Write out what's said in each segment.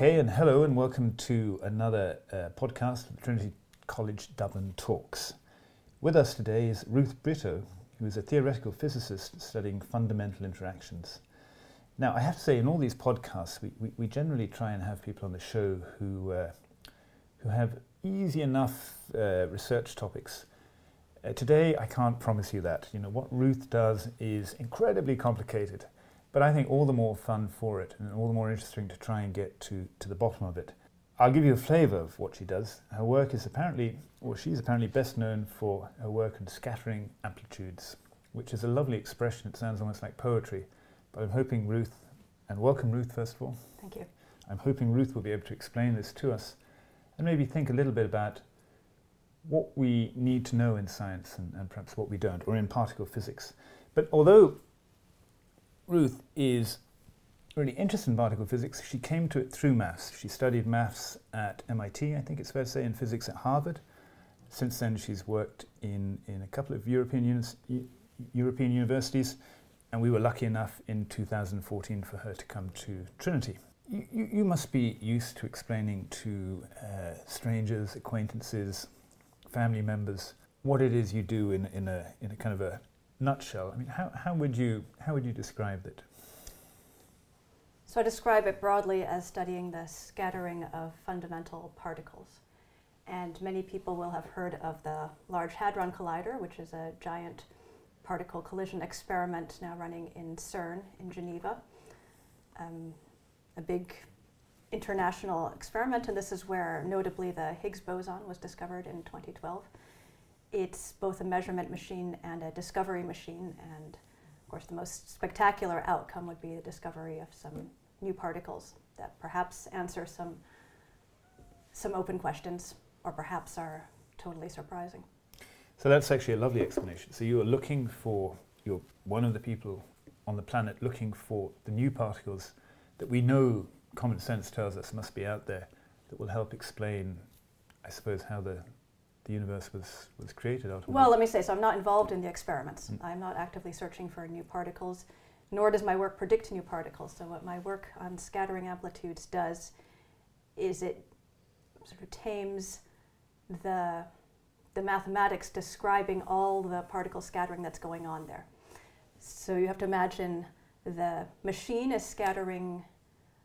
Okay, and hello, and welcome to another uh, podcast of Trinity College Dublin Talks. With us today is Ruth Britto, who is a theoretical physicist studying fundamental interactions. Now, I have to say, in all these podcasts, we, we, we generally try and have people on the show who, uh, who have easy enough uh, research topics. Uh, today, I can't promise you that. You know, what Ruth does is incredibly complicated but I think all the more fun for it and all the more interesting to try and get to, to the bottom of it. I'll give you a flavour of what she does. Her work is apparently, or she's apparently best known for her work on scattering amplitudes, which is a lovely expression. It sounds almost like poetry. But I'm hoping Ruth, and welcome Ruth first of all. Thank you. I'm hoping Ruth will be able to explain this to us and maybe think a little bit about what we need to know in science and, and perhaps what we don't, or in particle physics. But although Ruth is really interested in particle physics. She came to it through maths. She studied maths at MIT, I think it's fair to say, and physics at Harvard. Since then, she's worked in, in a couple of European, European universities, and we were lucky enough in 2014 for her to come to Trinity. You, you, you must be used to explaining to uh, strangers, acquaintances, family members, what it is you do in, in, a, in a kind of a nutshell, I mean, how, how, would you, how would you describe it? So I describe it broadly as studying the scattering of fundamental particles. And many people will have heard of the Large Hadron Collider, which is a giant particle collision experiment now running in CERN in Geneva. Um, a big international experiment, and this is where notably the Higgs boson was discovered in 2012 it's both a measurement machine and a discovery machine. And of course, the most spectacular outcome would be the discovery of some new particles that perhaps answer some, some open questions or perhaps are totally surprising. So that's actually a lovely explanation. So you are looking for, you're one of the people on the planet looking for the new particles that we know common sense tells us must be out there that will help explain, I suppose, how the the universe was, was created out of. Well, let me say, so I'm not involved in the experiments. Mm. I'm not actively searching for new particles, nor does my work predict new particles. So what my work on scattering amplitudes does is it sort of tames the, the mathematics describing all the particle scattering that's going on there. So you have to imagine the machine is scattering,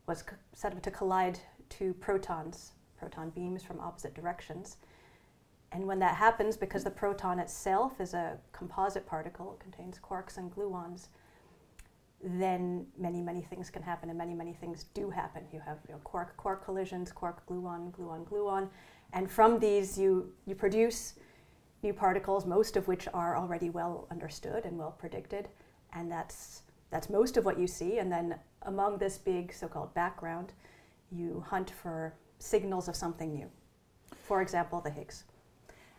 was set up to collide two protons, proton beams from opposite directions and when that happens, because the proton itself is a composite particle, it contains quarks and gluons, then many, many things can happen, and many, many things do happen. You have you know, quark quark collisions, quark gluon, gluon gluon, and from these you, you produce new particles, most of which are already well understood and well predicted, and that's, that's most of what you see. And then among this big so called background, you hunt for signals of something new. For example, the Higgs.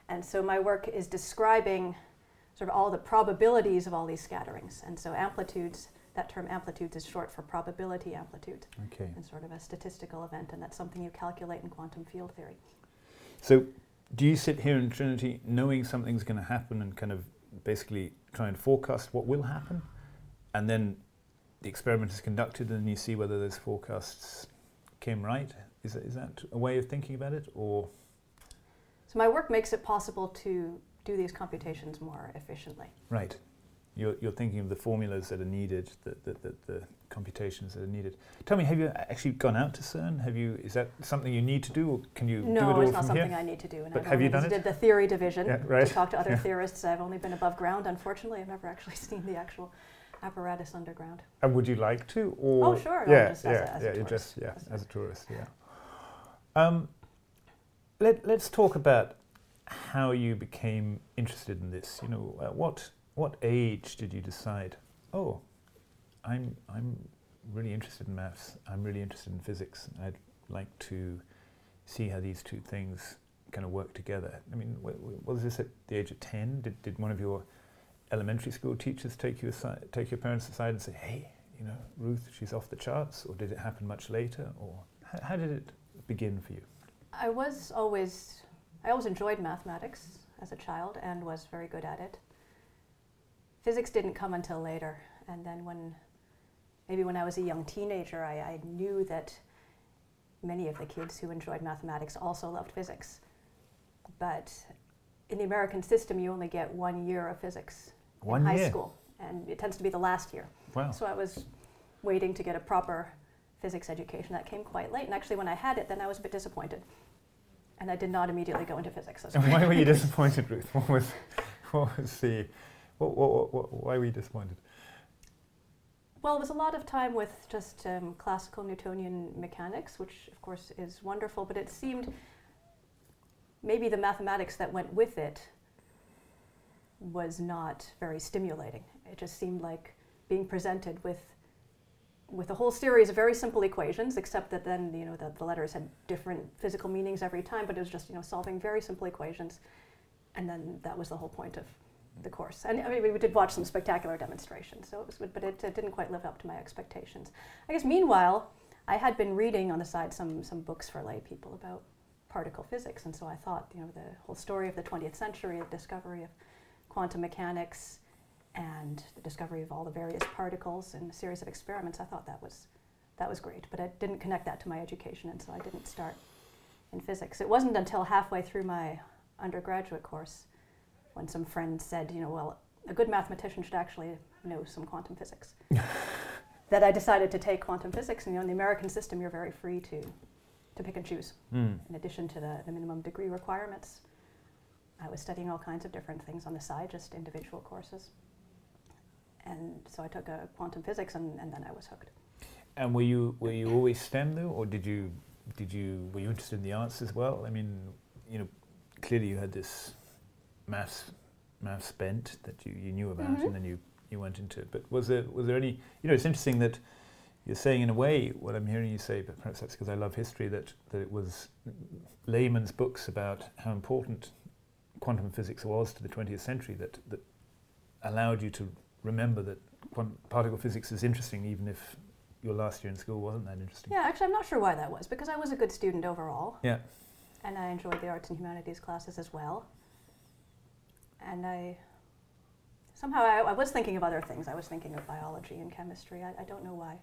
And so my work is describing sort of all the probabilities of all these scatterings. And so amplitudes, that term amplitudes is short for probability amplitude. Okay. And sort of a statistical event, and that's something you calculate in quantum field theory. So do you sit here in Trinity knowing something's going to happen and kind of basically try and forecast what will happen? And then the experiment is conducted and you see whether those forecasts came right? Is that, is that a way of thinking about it? Or so my work makes it possible to do these computations more efficiently. Right. You're, you're thinking of the formulas that are needed, the, the, the, the, computations that are needed. Tell me, have you actually gone out to CERN? Have you? Is that something you need to do, or can you no, do it all it's not something here? I need to do. And but I've have you done it? the theory division yeah, right. to talk to other yeah. theorists. I've only been above ground, unfortunately. I've never actually seen the actual apparatus underground. And would you like to? Or oh, sure. Yeah, just yeah, as a, as yeah. you just yeah, as a tourist. Yeah. Um, let Let's talk about how you became interested in this. You know, at what what age did you decide? Oh, I'm I'm really interested in maths. I'm really interested in physics. I'd like to see how these two things kind of work together. I mean, was this at the age of ten? Did did one of your elementary school teachers take you aside, take your parents aside and say, "Hey, you know, Ruth, she's off the charts," or did it happen much later, or how, how did it begin for you? I was always I always enjoyed mathematics as a child and was very good at it. Physics didn't come until later, and then when maybe when I was a young teenager, I, I knew that many of the kids who enjoyed mathematics also loved physics. But in the American system, you only get one year of physics One in high year? school, and it tends to be the last year. Wow. So I was waiting to get a proper physics education. That came quite late, and actually, when I had it, then I was a bit disappointed, and I did not immediately go into physics. as And why were you disappointed, Ruth? What was, what was the, what, what, what, why were you disappointed? Well, it was a lot of time with just um, classical Newtonian mechanics, which of course is wonderful, but it seemed maybe the mathematics that went with it was not very stimulating. It just seemed like being presented with with a whole series of very simple equations, except that then you know the, the letters had different physical meanings every time, but it was just you know solving very simple equations, and then that was the whole point of the course. And I mean, we did watch some spectacular demonstrations, so it was, but it, it didn't quite live up to my expectations. I guess meanwhile, I had been reading on the side some some books for lay people about particle physics, and so I thought, you know, the whole story of the 20th century, the discovery of quantum mechanics, and the discovery of all the various particles and a series of experiments. I thought that was that was great, but I didn't connect that to my education, and so I didn't start in physics. It wasn't until halfway through my undergraduate course when some friend said, you know, well, a good mathematician should actually know some quantum physics. that I decided to take quantum physics. And you know, in the American system, you're very free to, to pick and choose. Mm. In addition to the, the minimum degree requirements, I was studying all kinds of different things on the side, just individual courses. And so I took a quantum physics, and, and then I was hooked. And were you were you always STEM though, or did you did you were you interested in the arts as well? I mean, you know, clearly you had this maths maths bent that you, you knew about, Mhm. and then you, you went into it. But was there was there any? You know, it's interesting that you're saying in a way what I'm hearing you say, but perhaps that's because I love history. That that it was layman's books about how important quantum physics was to the 20th century that that allowed you to remember that quantum particle physics is interesting, even if your last year in school wasn't that interesting. Yeah, actually, I'm not sure why that was, because I was a good student overall. Yeah. And I enjoyed the arts and humanities classes as well. And I somehow I, I was thinking of other things. I was thinking of biology and chemistry. I, I don't know why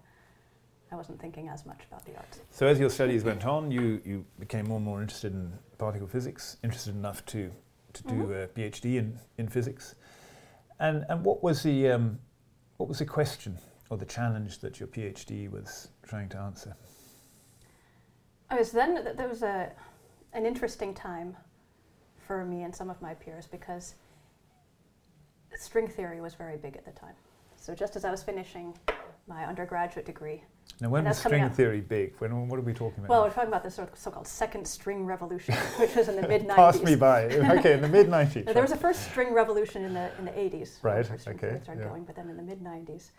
I wasn't thinking as much about the arts. So as your studies went on, you, you became more and more interested in particle physics, interested enough to, to do Mhm. a PhD in, in physics. And, and what was the um, what was the question or the challenge that your PhD was trying to answer? I was then th- there was a an interesting time for me and some of my peers because string theory was very big at the time. So just as I was finishing my undergraduate degree, Now, when was string theory big? When, what are we talking about? well, we're talking about the sort of so-called second string revolution, which was in the mid '90s. Pass me by. Okay, in the mid 90s. Now, there was a first string revolution in the in the 80s. when Right, okay, started yeah. going, but then in the mid 90s,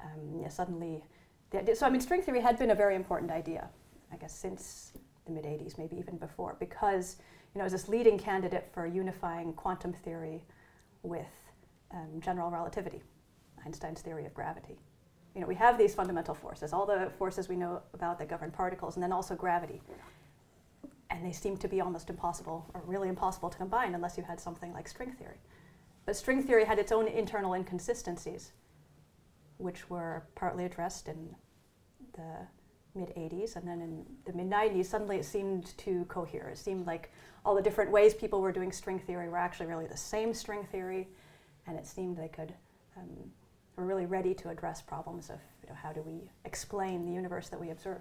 um, yeah, suddenly, the idea, so I mean, string theory had been a very important idea, I guess, since the mid 80s, maybe even before, because you know, it was this leading candidate for unifying quantum theory with um, general relativity, Einstein's theory of gravity. You know, we have these fundamental forces, all the forces we know about that govern particles, and then also gravity. And they seem to be almost impossible, or really impossible to combine unless you had something like string theory. But string theory had its own internal inconsistencies, which were partly addressed in the mid 80s, and then in the mid 90s, suddenly it seemed to cohere. It seemed like all the different ways people were doing string theory were actually really the same string theory, and it seemed they could um, were really ready to address problems of you know, how do we explain the universe that we observe.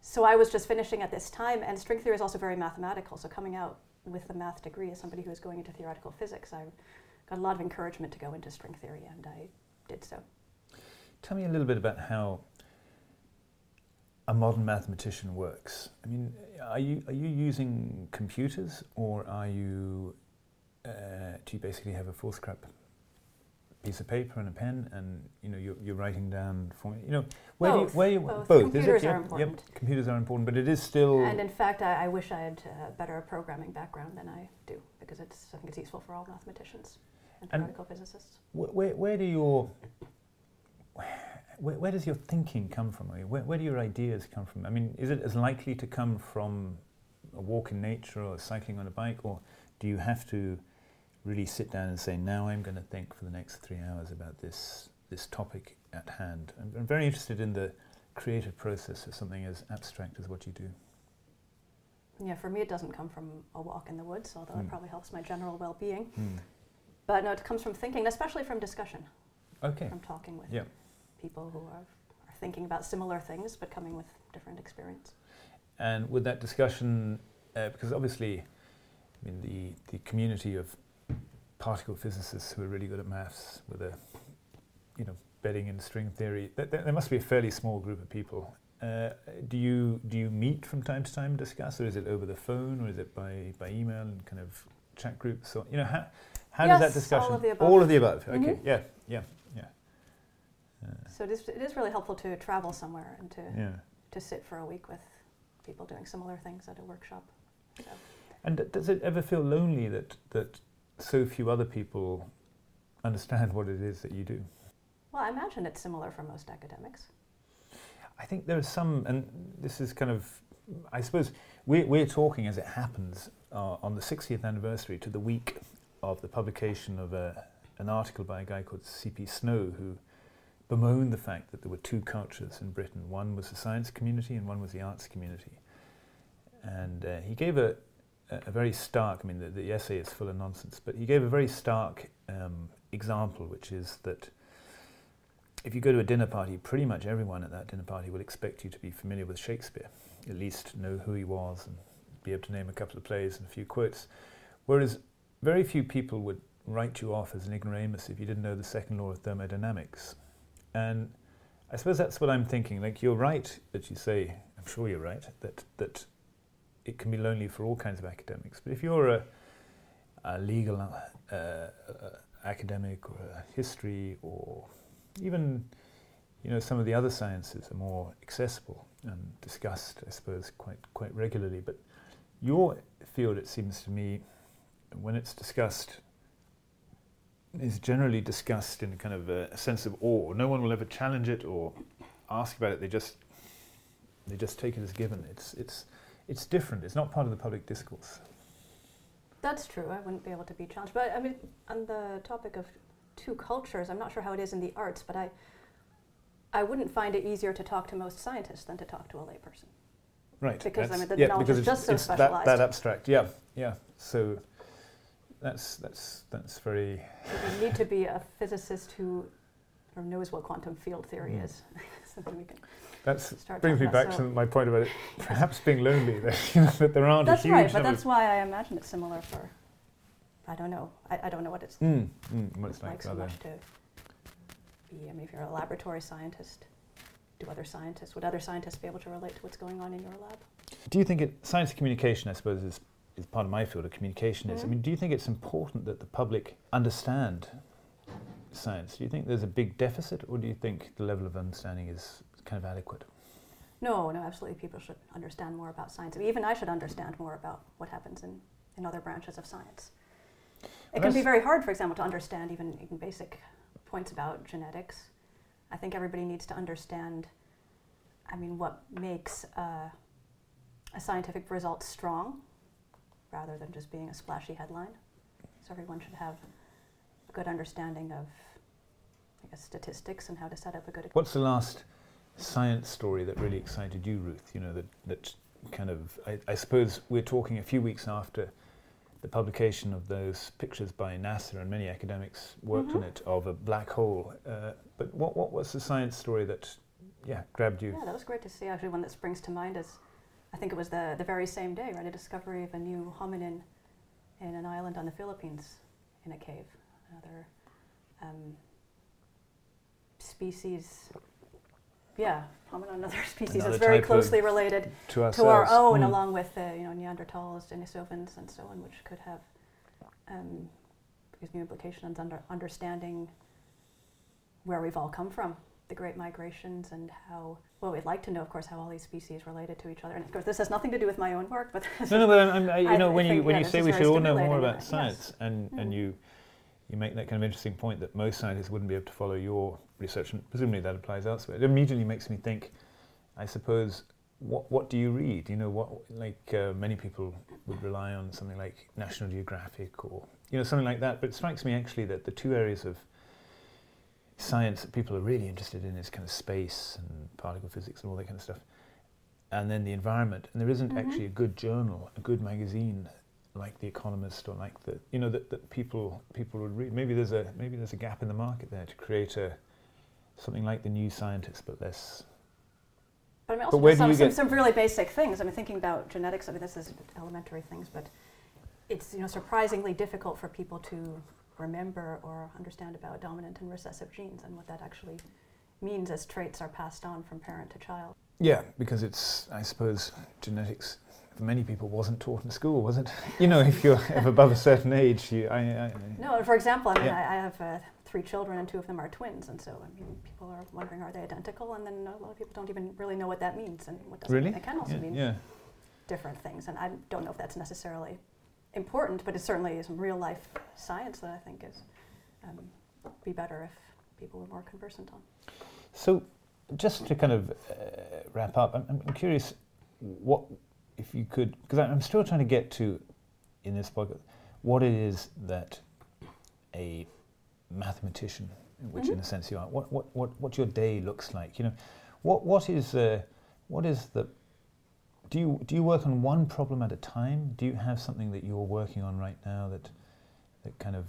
So I was just finishing at this time, and string theory is also very mathematical. So coming out with the math degree as somebody who was going into theoretical physics, I got a lot of encouragement to go into string theory, and I did so. Tell me a little bit about how a modern mathematician works. I mean, are you are you using computers or are you uh, do you basically have a full scrap piece of paper and a pen and you know you're, you're writing down for you know where Both, do you, where you, both. is Computers it? are important. Yep, computers are important, but it is still And in fact, I, I wish I had a better programming background than I do, because it's, I think it's useful for all mathematicians and And- theoretical physicists. Wh- Where, where do your where, where does your thinking come from? Where, where do your ideas come from? I mean, is it as likely to come from a walk in nature or cycling on a bike, or do you have to really sit down and say, "Now I'm going to think for the next three hours about this this topic at hand"? I'm, I'm very interested in the creative process of something as abstract as what you do? Yeah, for me, it doesn't come from a walk in the woods, although Mm. it probably helps my general well being. Hmm. But no, it comes from thinking, especially from discussion, Okay. from talking with Yeah. people who are, are thinking about similar things but coming with different experience. And with that discussion, uh, because obviously, I mean, the, the community of particle physicists who are really good at maths, with a, you know, betting in string theory, th- th- there must be a fairly small group of people. Uh, do you do you meet from time to time and discuss, or is it over the phone, or is it by, by email and kind of chat groups? Or you know, how how does that Yes, all discussion? of the above. All of the above. Okay. Mhm. Yeah. Yeah. Yeah. Uh, So it is, it is really helpful to travel somewhere and to, yeah. to sit for a week with people doing similar things at a workshop. So, And d- does it ever feel lonely that, that so few other people understand what it is that you do? well, I imagine it's similar for most academics. I think there are some, and this is kind of, I suppose, we're, we're talking as it happens uh, on the 60th anniversary to the week of the publication of a, an article by a guy called C.P. Snow, who bemoaned the fact that there were two cultures in Britain. One was the science community and one was the arts community. And uh, he gave a, a very stark, I mean, the, the essay is full of nonsense, but he gave a very stark um, example, which is that if you go to a dinner party, pretty much everyone at that dinner party will expect you to be familiar with Shakespeare, at least know who he was and be able to name a couple of plays and a few quotes. Whereas very few people would write you off as an ignoramus if you didn't know the second law of thermodynamics. And I suppose that's what I'm thinking. Like you're right that you say, I'm sure you're right, that, that it can be lonely for all kinds of academics. But if you're a, a legal uh, uh, academic or a history or even you know some of the other sciences are more accessible and discussed I suppose quite quite regularly. But your field it seems to me when it's discussed is generally discussed in a kind of a, a sense of awe. No one will ever challenge it or ask about it. They just they just take it as given. It's it's it's different it's not part of the public discourse That's true. I wouldn't be able to be challenged. But I mean, on the topic of two cultures, I'm not sure how it is in the arts, but I, I wouldn't find it easier to talk to most scientists than to talk to a layperson. Right. Because, I mean, the yeah, knowledge is just so it's that, that abstract. Yeah, yeah. So that's that's that's very You need to be a physicist who knows what quantum field theory Mm. is. so that we can that's start brings me back to my point about it perhaps being lonely. That, you know, that there aren't That's a huge right, but that's why I imagine it's similar for. I don't know. I, I don't know what it's mm, mm, what it's like, like. so much to be. I mean, if you're a laboratory scientist, do other scientists? Would other scientists be able to relate to what's going on in your lab? Do you think it, science communication, I suppose, is, is part of my field of communication? Is I Mhm. mean, do you think it's important that the public understand science? Do you think there's a big deficit, or do you think the level of understanding is kind of adequate? No, no, absolutely. People should understand more about science. I mean, even I should understand more about what happens in, in other branches of science. It Well, can be very hard, for example, to understand even, even basic points about genetics. I think everybody needs to understand, I mean, what makes uh, a scientific result strong rather than just being a splashy headline. So everyone should have a good understanding of, I guess, statistics and how to set up a good What's the last science story that really excited you, Ruth? You know, that, that kind of, I, I suppose we're talking a few weeks after the publication of those pictures by NASA, and many academics worked on Mhm. it, of a black hole. Uh, but what, what was the science story that, yeah, grabbed you? Yeah, that was great to see. Actually, one that springs to mind is, I think it was the, the very same day, right? A discovery of a new hominin in an island on the Philippines in a cave. Another um, species, yeah, hominin, another species Another that's very closely related To to our own, Mm. along with uh, you know Neanderthals, Denisovans, and so on, which could have um, new implications under understanding where we've all come from, the Great Migrations, and how well we'd like to know, of course, how all these species related to each other. And of course, this has nothing to do with my own work, but No, no, but I'm, I'm, I, you I know, when you when yeah, you say we should all know more about yes. science, and and Mm. you you make that kind of interesting point that most scientists wouldn't be able to follow your research, and presumably that applies elsewhere. It immediately makes me think. I suppose what what do you read? You know, what like uh, many people would rely on something like National Geographic or you know something like that. But it strikes me actually that the two areas of science that people are really interested in is kind of space and particle physics and all that kind of stuff. And then the environment. And there isn't Mhm. actually a good journal, a good magazine like The Economist or like the you know that, that people people would read. Maybe there's a maybe there's a gap in the market there to create a something like the New Scientist, but less. But I mean, also do some, you some, get- some really basic things. I mean, thinking about genetics, I mean, this is elementary things, but it's you know surprisingly difficult for people to remember or understand about dominant and recessive genes and what that actually means as traits are passed on from parent to child. Yeah, because it's I suppose genetics for many people wasn't taught in school, was it? You know, if you're if above a certain age, you I, I No, for example, I mean, Yeah. I, I have uh, three children and two of them are twins, and so I mean, people are wondering, are they identical? And then a lot of people don't even really know what that means, and what does it really mean. It can also yeah, mean yeah. different things, and I don't know if that's necessarily important, but it certainly is some real life science that I think is um, be better if people were more conversant on. So, just to kind of uh, wrap up, I'm, I'm curious what if you could, because I'm still trying to get to in this podcast what it is that a mathematician, which in Mhm. a sense you are, what, what, what, what your day looks like. You know, what what is uh, what is the do you do you work on one problem at a time? Do you have something that you're working on right now that that kind of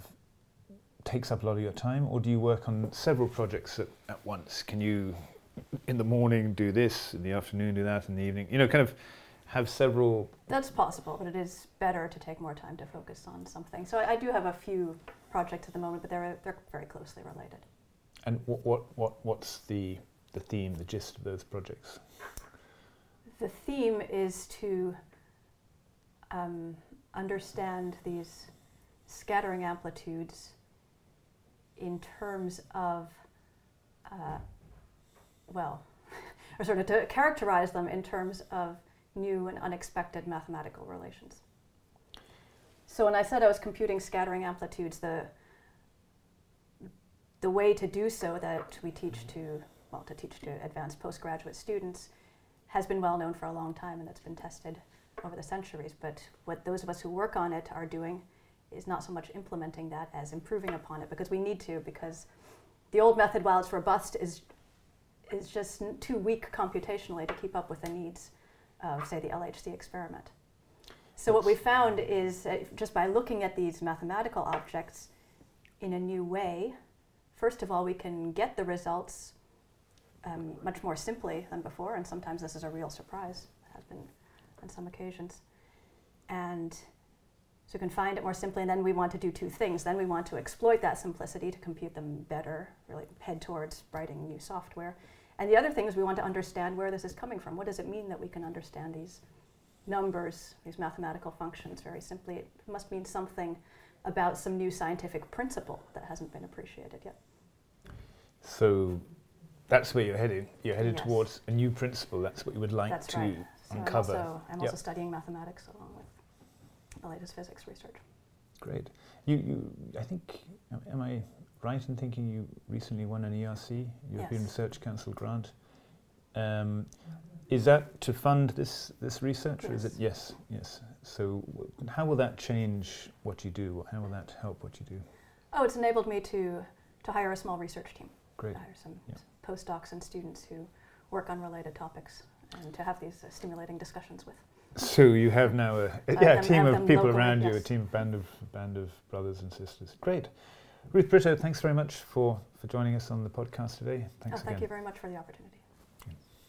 takes up a lot of your time, or do you work on several projects at, at once? Can you, in the morning, do this, in the afternoon, do that, in the evening? You know, kind of have several. That's possible, but it is better to take more time to focus on something. So I, I do have a few projects at the moment, but they're they're very closely related. And what what, what what's the the theme, the gist of those projects? The theme is to um, understand these scattering amplitudes in terms of, uh, well, or sort of to characterize them in terms of new and unexpected mathematical relations. So when I said I was computing scattering amplitudes, the the way to do so that we teach to well to teach to advanced postgraduate students has been well known for a long time and it's been tested over the centuries. But what those of us who work on it are doing is not so much implementing that as improving upon it because we need to because the old method, while it's robust, is is just too weak computationally to keep up with the needs of, say, the LHC experiment. So what we found is uh, just by looking at these mathematical objects in a new way, first of all, we can get the results um, much more simply than before, and sometimes this is a real surprise, has been on some occasions. And so we can find it more simply, and then we want to do two things. Then we want to exploit that simplicity to compute them better, really head towards writing new software. And the other thing is we want to understand where this is coming from. What does it mean that we can understand these numbers, these mathematical functions very simply? It must mean something about some new scientific principle that hasn't been appreciated yet. So that's where you're heading. You're headed Yes. towards a new principle. That's what you would like That's to right. So uncover. I'm also, I'm Yep. also studying mathematics along with the latest physics research. Great. You, you, I think, am I right in thinking you recently won an ERC, European Yes. Research Council grant? Um, is that to fund this, this research, or is it? Yes, yes. So, w- how will that change what you do? How will that help what you do? Oh, it's enabled me to, to hire a small research team. Great. hire some Yeah. postdocs and students who work on related topics and to have these uh, stimulating discussions with. So you have now a, I yeah, a team of people around you, a team band of band of brothers and sisters. Great. Ruth Britto, thanks very much for, for joining us on the podcast today. Thanks oh, thank again. you very much for the opportunity.